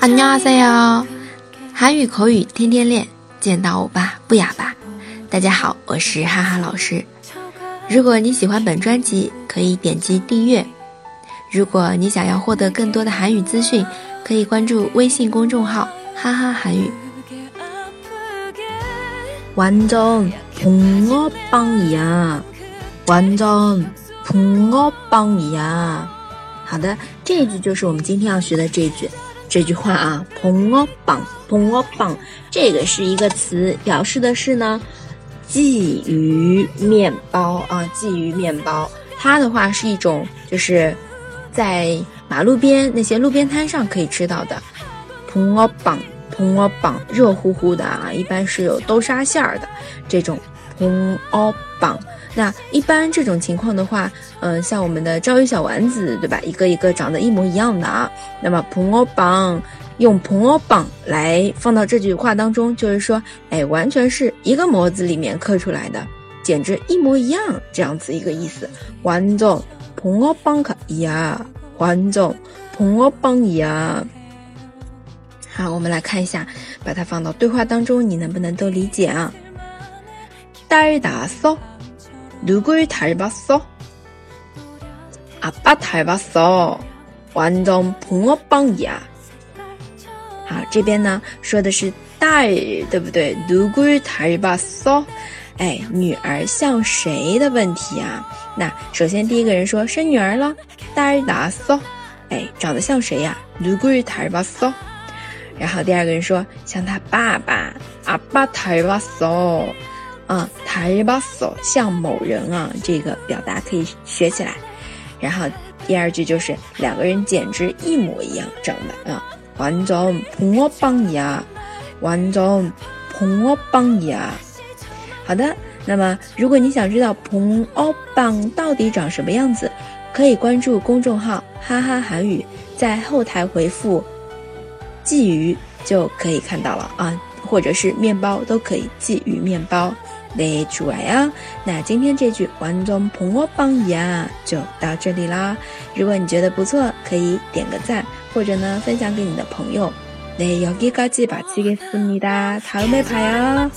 안녕하세요韩语口语天天练，见到欧巴不哑巴。大家好，我是哈哈老师。如果你喜欢本专辑，可以点击订阅。如果你想要获得更多的韩语资讯，可以关注微信公众号“哈哈韩语”。완전붕어빵이야완전붕어빵이 야。 好的，这一句就是我们今天要学的这句，这句话啊，捧我棒，捧我棒，这个是一个词，表示的是呢，鲫鱼面包啊，鲫鱼面包，它的话是一种就是在马路边那些路边摊上可以吃到的，捧我棒，捧我棒，热乎乎的啊，一般是有豆沙馅儿的这种붕어 빵。 那一般这种情况的话，嗯，像我们的章鱼小丸子，对吧？一个一个长得一模一样的啊。那么붕어 빵， 用붕어 빵来放到这句话当中，就是说，哎，完全是一个模子里面刻出来的，简直一模一样，这样子一个意思。완전붕어빵이 야， 완전붕어빵이 야。 好，我们来看一下，把它放到对话当中，你能不能都理解啊？ 딸다섯누굴닮았어아빠닮았어완전붕어빵이 야。 好，这边呢说的是딸， 对不对？누굴닮았 어？ 哎，女儿像谁的问题啊？那首先第一个人说生女儿了，딸났 어？ 哎，长得像谁呀？누굴닮았어？ 然后第二个人说像他爸爸，아빠닮았어 啊，닮았어像某人啊，这个表达可以学起来。然后第二句就是两个人简直一模一样长得啊，완전붕어빵이 야， 완전붕어빵이 야。 好的，那么如果你想知道붕어빵到底长什么样子，可以关注公众号哈哈韩语，在后台回复鲫鱼就可以看到了啊， 或者是面包都可以，鲫鱼面包。来除外啊！那今天这句완전붕어빵이 야， 就到这里啦。如果你觉得不错，可以点个赞，或者呢分享给你的朋友。네여기까지마치겠습니다다음에봐요